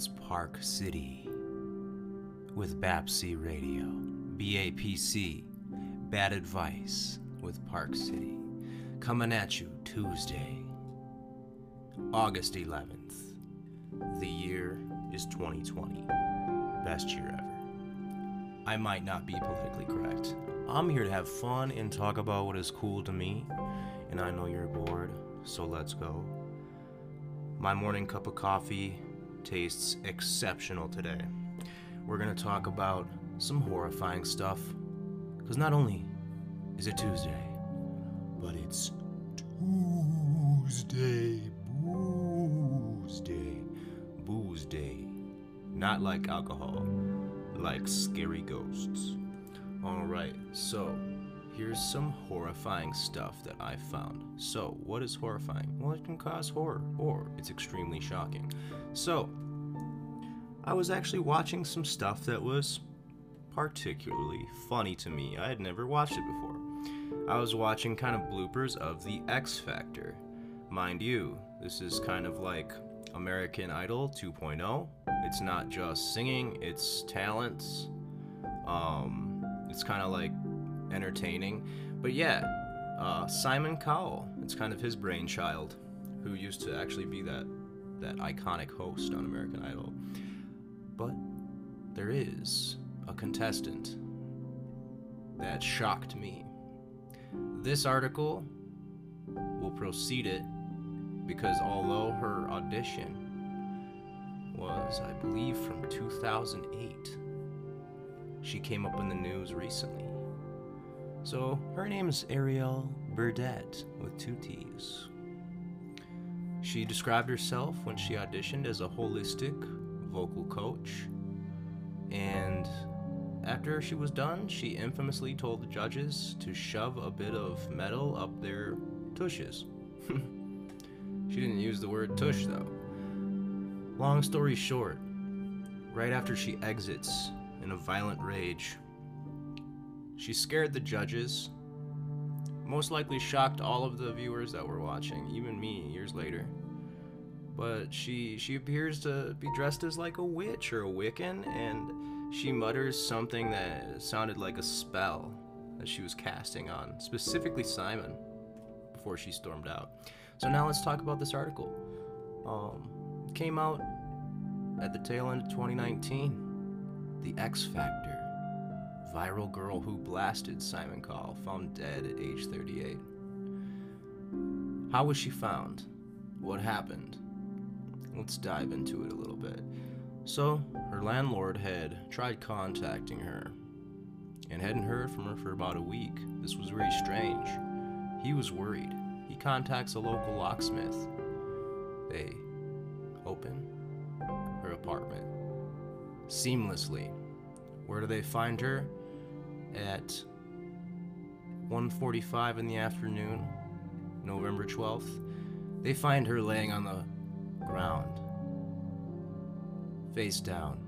It's Park City with BAPC Radio, BAPC, Bad Advice with Park City. Coming at you Tuesday, August 11th. The year is 2020. Best year ever. I might not be politically correct. I'm here to have fun and talk about what is cool to me, and I know you're bored, so let's go. My morning cup of coffee tastes exceptional today. We're going to talk about some horrifying stuff, because not only is it Tuesday, but it's Tuesday, booze day, booze day. Not like alcohol, like scary ghosts. Alright, so here's some horrifying stuff that I found. So, what is horrifying? Well, it can cause horror, or it's extremely shocking. So, I was actually watching some stuff that was particularly funny to me. I had never watched it before. I was watching kind of bloopers of The X Factor. Mind you, this is kind of like American Idol 2.0. It's not just singing, it's talents. Um, it's kind of like entertaining. But yeah, uh, Simon Cowell, it's kind of his brainchild, who used to actually be that that iconic host on American Idol. But there is a contestant that shocked me. This article will proceed it because although her audition was, I believe, from 2008, she came up in the news recently. So her name is Ariel Burdett with two T's. She described herself when she auditioned as a holistic vocal coach, and after she was done, she infamously told the judges to shove a bit of metal up their tushes. she didn't use the word tush though. Long story short, right after she exits in a violent rage, she scared the judges, most likely shocked all of the viewers that were watching, even me years later. But she she appears to be dressed as like a witch or a Wiccan, and she mutters something that sounded like a spell that she was casting on specifically Simon before she stormed out. So now let's talk about this article. Um, came out at the tail end of 2019. The X Factor. Viral girl who blasted Simon Cowell found dead at age 38. How was she found? What happened? Let's dive into it a little bit. So, her landlord had tried contacting her and hadn't heard from her for about a week. This was very strange. He was worried. He contacts a local locksmith. They open her apartment seamlessly. Where do they find her? At 1:45 in the afternoon, November 12th. They find her laying on the ground, face down,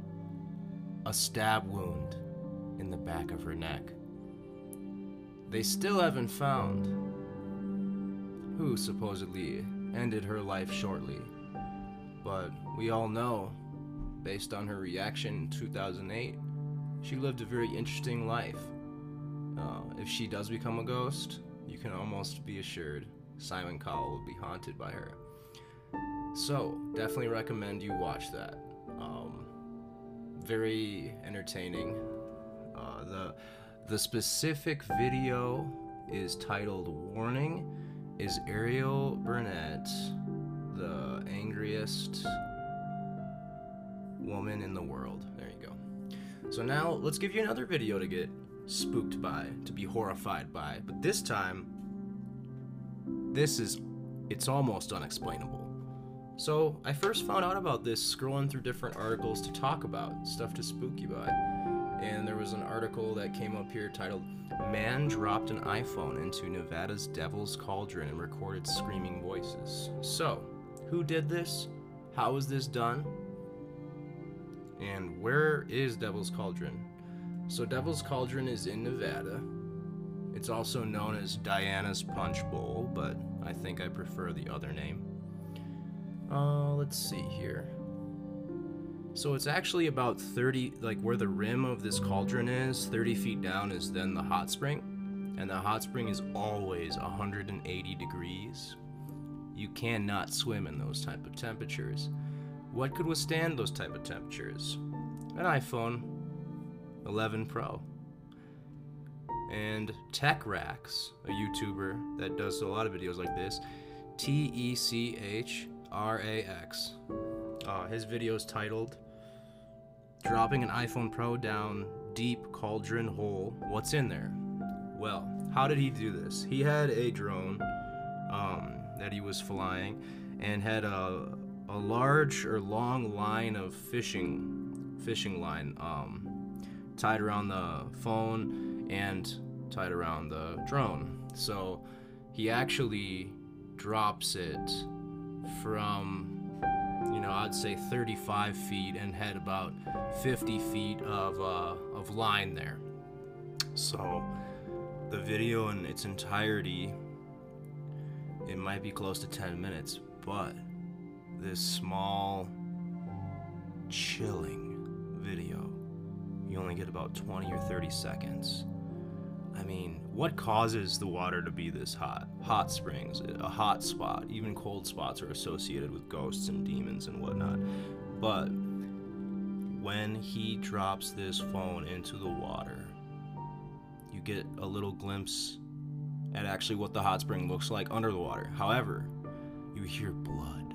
a stab wound in the back of her neck. They still haven't found who supposedly ended her life shortly, but we all know, based on her reaction in 2008, she lived a very interesting life. Uh, if she does become a ghost, you can almost be assured Simon Cowell will be haunted by her. So, definitely recommend you watch that. Um, very entertaining. Uh, the the specific video is titled "Warning: Is Ariel Burdett the angriest woman in the world?" There you go. So now let's give you another video to get spooked by, to be horrified by. But this time, this is it's almost unexplainable. So I first found out about this scrolling through different articles to talk about, stuff to spook you by. And there was an article that came up here titled Man Dropped an iPhone into Nevada's Devil's Cauldron and Recorded Screaming Voices. So, who did this? How was this done? And where is Devil's Cauldron? So, Devil's Cauldron is in Nevada. It's also known as Diana's Punch Bowl, but I think I prefer the other name. Uh, let's see here. So it's actually about 30, like where the rim of this cauldron is, 30 feet down is then the hot spring. And the hot spring is always 180 degrees. You cannot swim in those type of temperatures. What could withstand those type of temperatures? An iPhone 11 Pro. And TechRax, a YouTuber that does a lot of videos like this, T E C H R A X. Uh, his video is titled Dropping an iPhone Pro Down Deep Cauldron Hole. What's in there? Well, how did he do this? He had a drone um, that he was flying and had a, a large or long line of fishing fishing line um, tied around the phone and tied around the drone. So he actually drops it from you know I'd say 35 feet and had about 50 feet of uh, of line there. So the video in its entirety it might be close to 10 minutes, but this small chilling video you only get about 20 or 30 seconds. I mean, what causes the water to be this hot? Hot springs, a hot spot. Even cold spots are associated with ghosts and demons and whatnot. But when he drops this phone into the water, you get a little glimpse at actually what the hot spring looks like under the water. However, you hear blood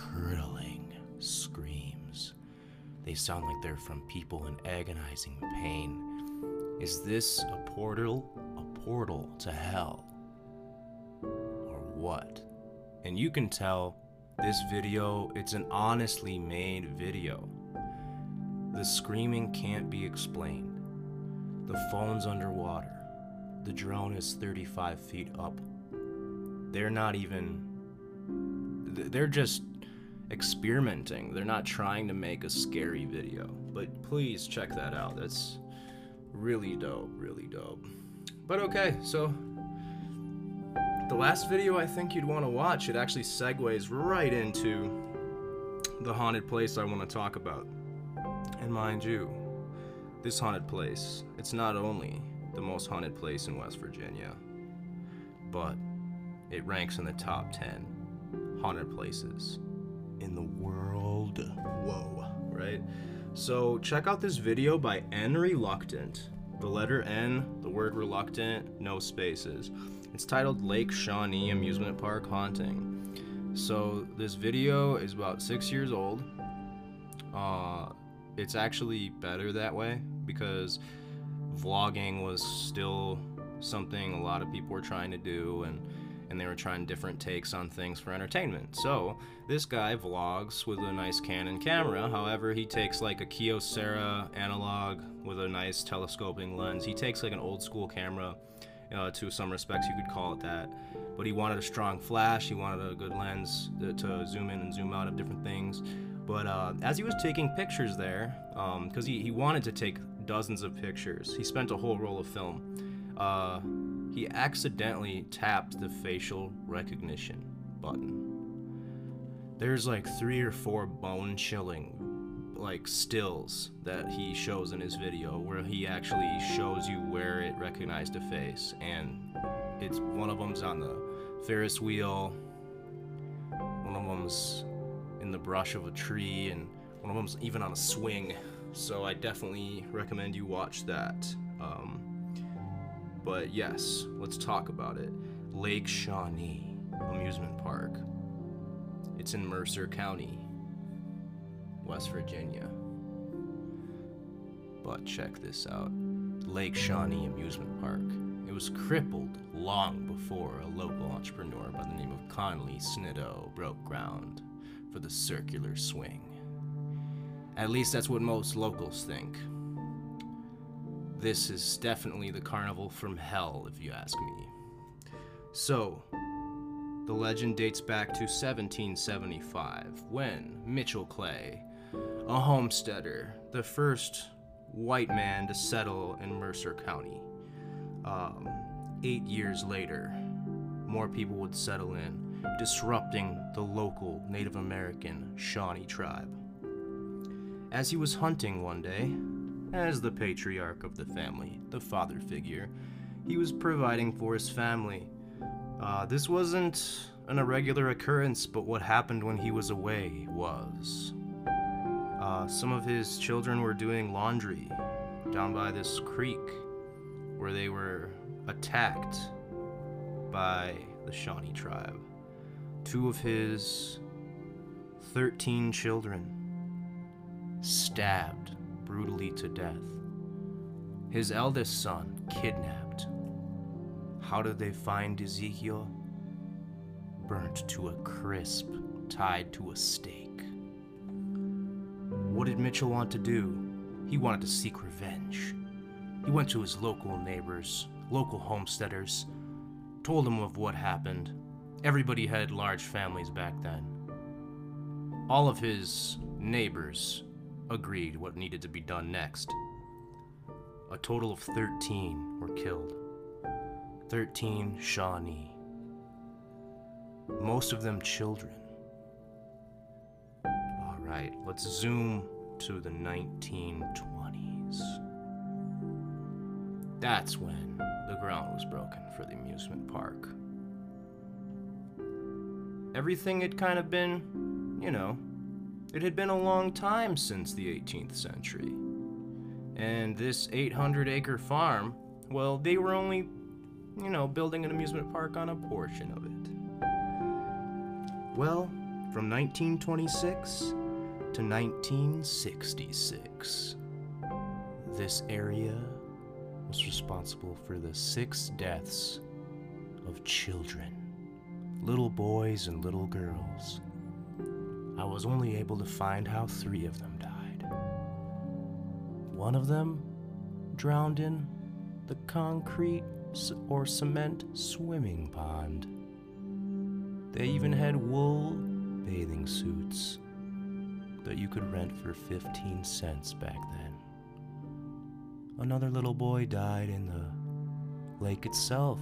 curdling screams. They sound like they're from people in agonizing pain. Is this a portal? A portal to hell? Or what? And you can tell this video, it's an honestly made video. The screaming can't be explained. The phone's underwater. The drone is 35 feet up. They're not even. They're just experimenting. They're not trying to make a scary video. But please check that out. That's really dope, really dope. But okay, so the last video I think you'd want to watch, it actually segues right into the haunted place I want to talk about. And mind you, this haunted place, it's not only the most haunted place in West Virginia, but it ranks in the top 10 haunted places in the world. Whoa, right? So check out this video by N Reluctant. The letter N, the word reluctant, no spaces. It's titled Lake Shawnee Amusement Park Haunting. So this video is about six years old. Uh, it's actually better that way because vlogging was still something a lot of people were trying to do and and they were trying different takes on things for entertainment. So this guy vlogs with a nice Canon camera. However, he takes like a Kyocera analog with a nice telescoping lens. He takes like an old school camera. Uh, to some respects, you could call it that. But he wanted a strong flash. He wanted a good lens to, to zoom in and zoom out of different things. But uh, as he was taking pictures there, because um, he, he wanted to take dozens of pictures, he spent a whole roll of film. Uh, he accidentally tapped the facial recognition button. There's like three or four bone chilling like stills that he shows in his video where he actually shows you where it recognized a face and it's one of them's on the Ferris wheel one of them's in the brush of a tree and one of them's even on a swing so I definitely recommend you watch that um, but yes, let's talk about it. Lake Shawnee Amusement Park. It's in Mercer County, West Virginia. But check this out Lake Shawnee Amusement Park. It was crippled long before a local entrepreneur by the name of Conley Snidow broke ground for the circular swing. At least that's what most locals think. This is definitely the carnival from hell, if you ask me. So, the legend dates back to 1775 when Mitchell Clay, a homesteader, the first white man to settle in Mercer County. Um, eight years later, more people would settle in, disrupting the local Native American Shawnee tribe. As he was hunting one day, as the patriarch of the family, the father figure, he was providing for his family. Uh, this wasn't an irregular occurrence, but what happened when he was away was. Uh, some of his children were doing laundry down by this creek where they were attacked by the Shawnee tribe. Two of his 13 children stabbed brutally to death. His eldest son kidnapped. How did they find Ezekiel? Burnt to a crisp, tied to a stake. What did Mitchell want to do? He wanted to seek revenge. He went to his local neighbors, local homesteaders, told them of what happened. Everybody had large families back then. All of his neighbors agreed what needed to be done next. A total of 13 were killed. 13 Shawnee. Most of them children. Alright, let's zoom to the 1920s. That's when the ground was broken for the amusement park. Everything had kind of been, you know, it had been a long time since the 18th century. And this 800 acre farm, well, they were only, you know, building an amusement park on a portion of it. Well, from 1926 to 1966, this area was responsible for the six deaths of children, little boys and little girls I was only able to find how three of them died. One of them drowned in the concrete or cement swimming pond. They even had wool bathing suits that you could rent for 15 cents back then. Another little boy died in the lake itself.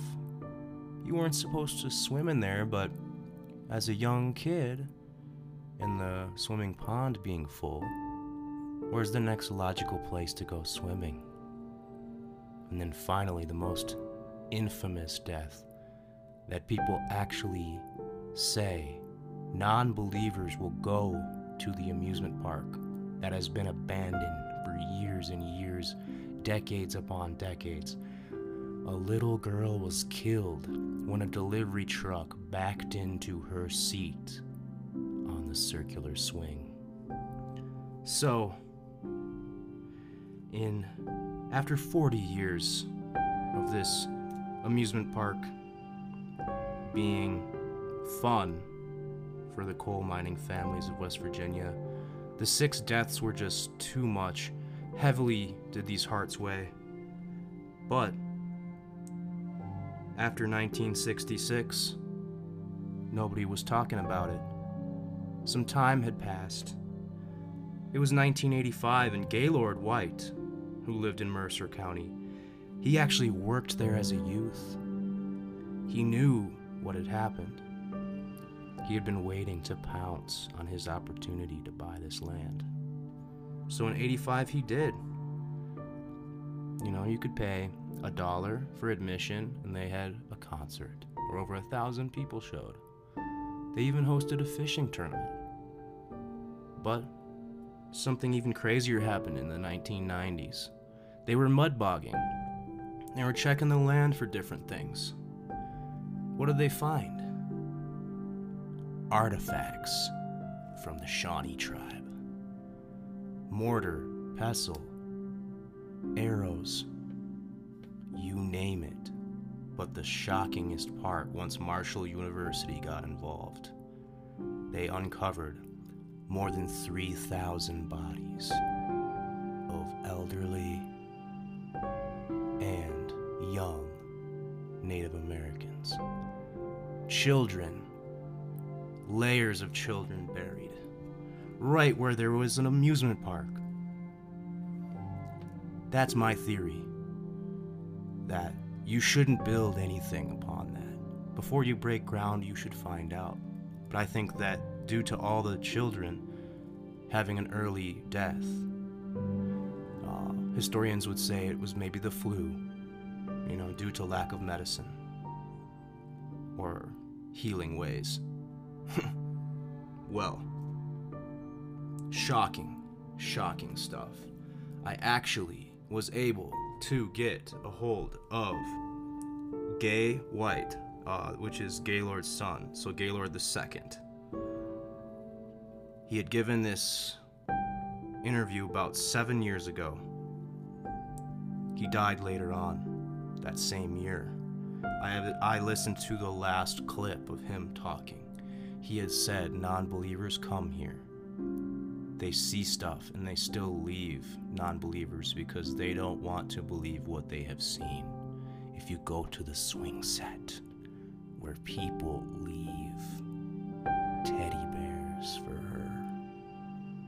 You weren't supposed to swim in there, but as a young kid, and the swimming pond being full, where's the next logical place to go swimming? And then finally, the most infamous death that people actually say non believers will go to the amusement park that has been abandoned for years and years, decades upon decades. A little girl was killed when a delivery truck backed into her seat the circular swing. So, in after 40 years of this amusement park being fun for the coal mining families of West Virginia, the six deaths were just too much. Heavily did these hearts weigh. But after 1966, nobody was talking about it. Some time had passed. It was 1985, and Gaylord White, who lived in Mercer County, he actually worked there as a youth. He knew what had happened. He had been waiting to pounce on his opportunity to buy this land. So in 85, he did. You know, you could pay a dollar for admission, and they had a concert where over a thousand people showed. They even hosted a fishing tournament. But something even crazier happened in the 1990s. They were mud bogging. They were checking the land for different things. What did they find? Artifacts from the Shawnee tribe. Mortar, pestle, arrows, you name it. But the shockingest part once Marshall University got involved, they uncovered more than 3,000 bodies of elderly and young Native Americans. Children, layers of children buried, right where there was an amusement park. That's my theory. That you shouldn't build anything upon that. Before you break ground, you should find out. But I think that due to all the children having an early death. Uh, historians would say it was maybe the flu, you know, due to lack of medicine or healing ways. well, shocking, shocking stuff. I actually was able to get a hold of Gay White, uh, which is Gaylord's son, so Gaylord second. He had given this interview about seven years ago. He died later on that same year. I, have, I listened to the last clip of him talking. He had said non believers come here. They see stuff and they still leave non believers because they don't want to believe what they have seen. If you go to the swing set where people leave teddy bears for her,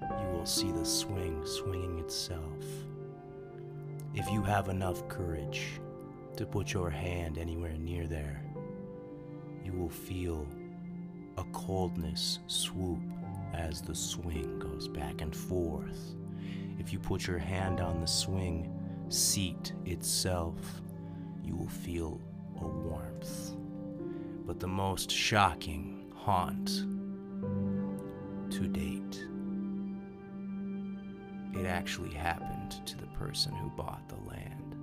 you will see the swing swinging itself. If you have enough courage to put your hand anywhere near there, you will feel a coldness swoop as the swing goes back and forth. If you put your hand on the swing seat itself, you will feel a warmth. But the most shocking haunt to date, it actually happened to the person who bought the land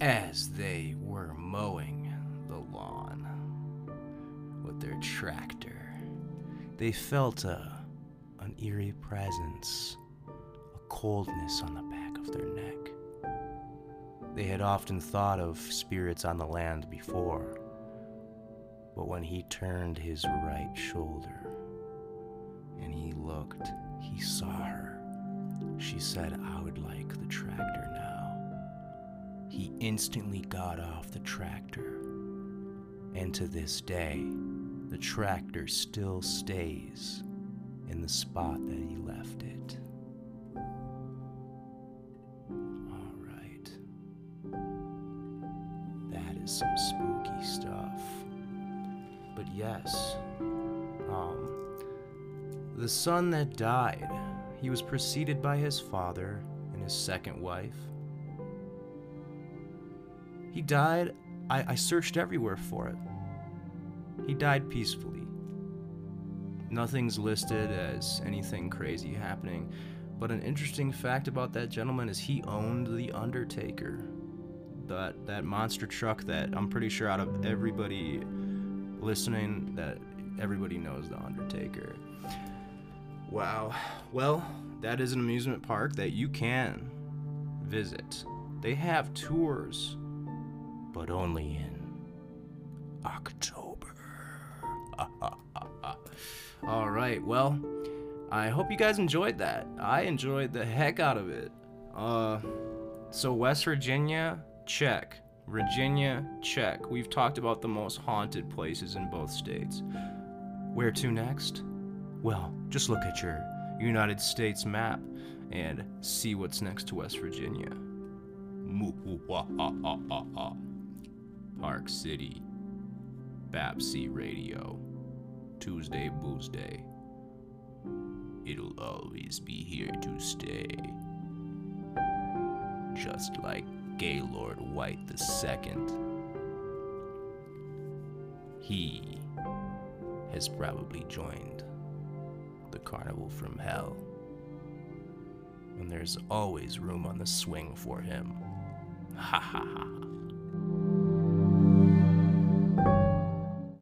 as they were mowing the lawn with their tractor. They felt a an eerie presence, a coldness on the back of their neck. They had often thought of spirits on the land before, but when he turned his right shoulder and he looked, he saw her. She said, I would like the tractor now. He instantly got off the tractor, and to this day, the tractor still stays in the spot that he left it. All right. That is some spooky stuff. But yes, um, the son that died, he was preceded by his father and his second wife. He died, I, I searched everywhere for it. He died peacefully. Nothing's listed as anything crazy happening, but an interesting fact about that gentleman is he owned the Undertaker. That that monster truck that I'm pretty sure out of everybody listening that everybody knows the Undertaker. Wow. Well, that is an amusement park that you can visit. They have tours, but only in October. All right. Well, I hope you guys enjoyed that. I enjoyed the heck out of it. Uh, so West Virginia, check. Virginia, check. We've talked about the most haunted places in both states. Where to next? Well, just look at your United States map and see what's next to West Virginia. Park City, BAPC Radio. Tuesday Booze Day. It'll always be here to stay. Just like Gaylord White II. He has probably joined the carnival from hell. And there's always room on the swing for him.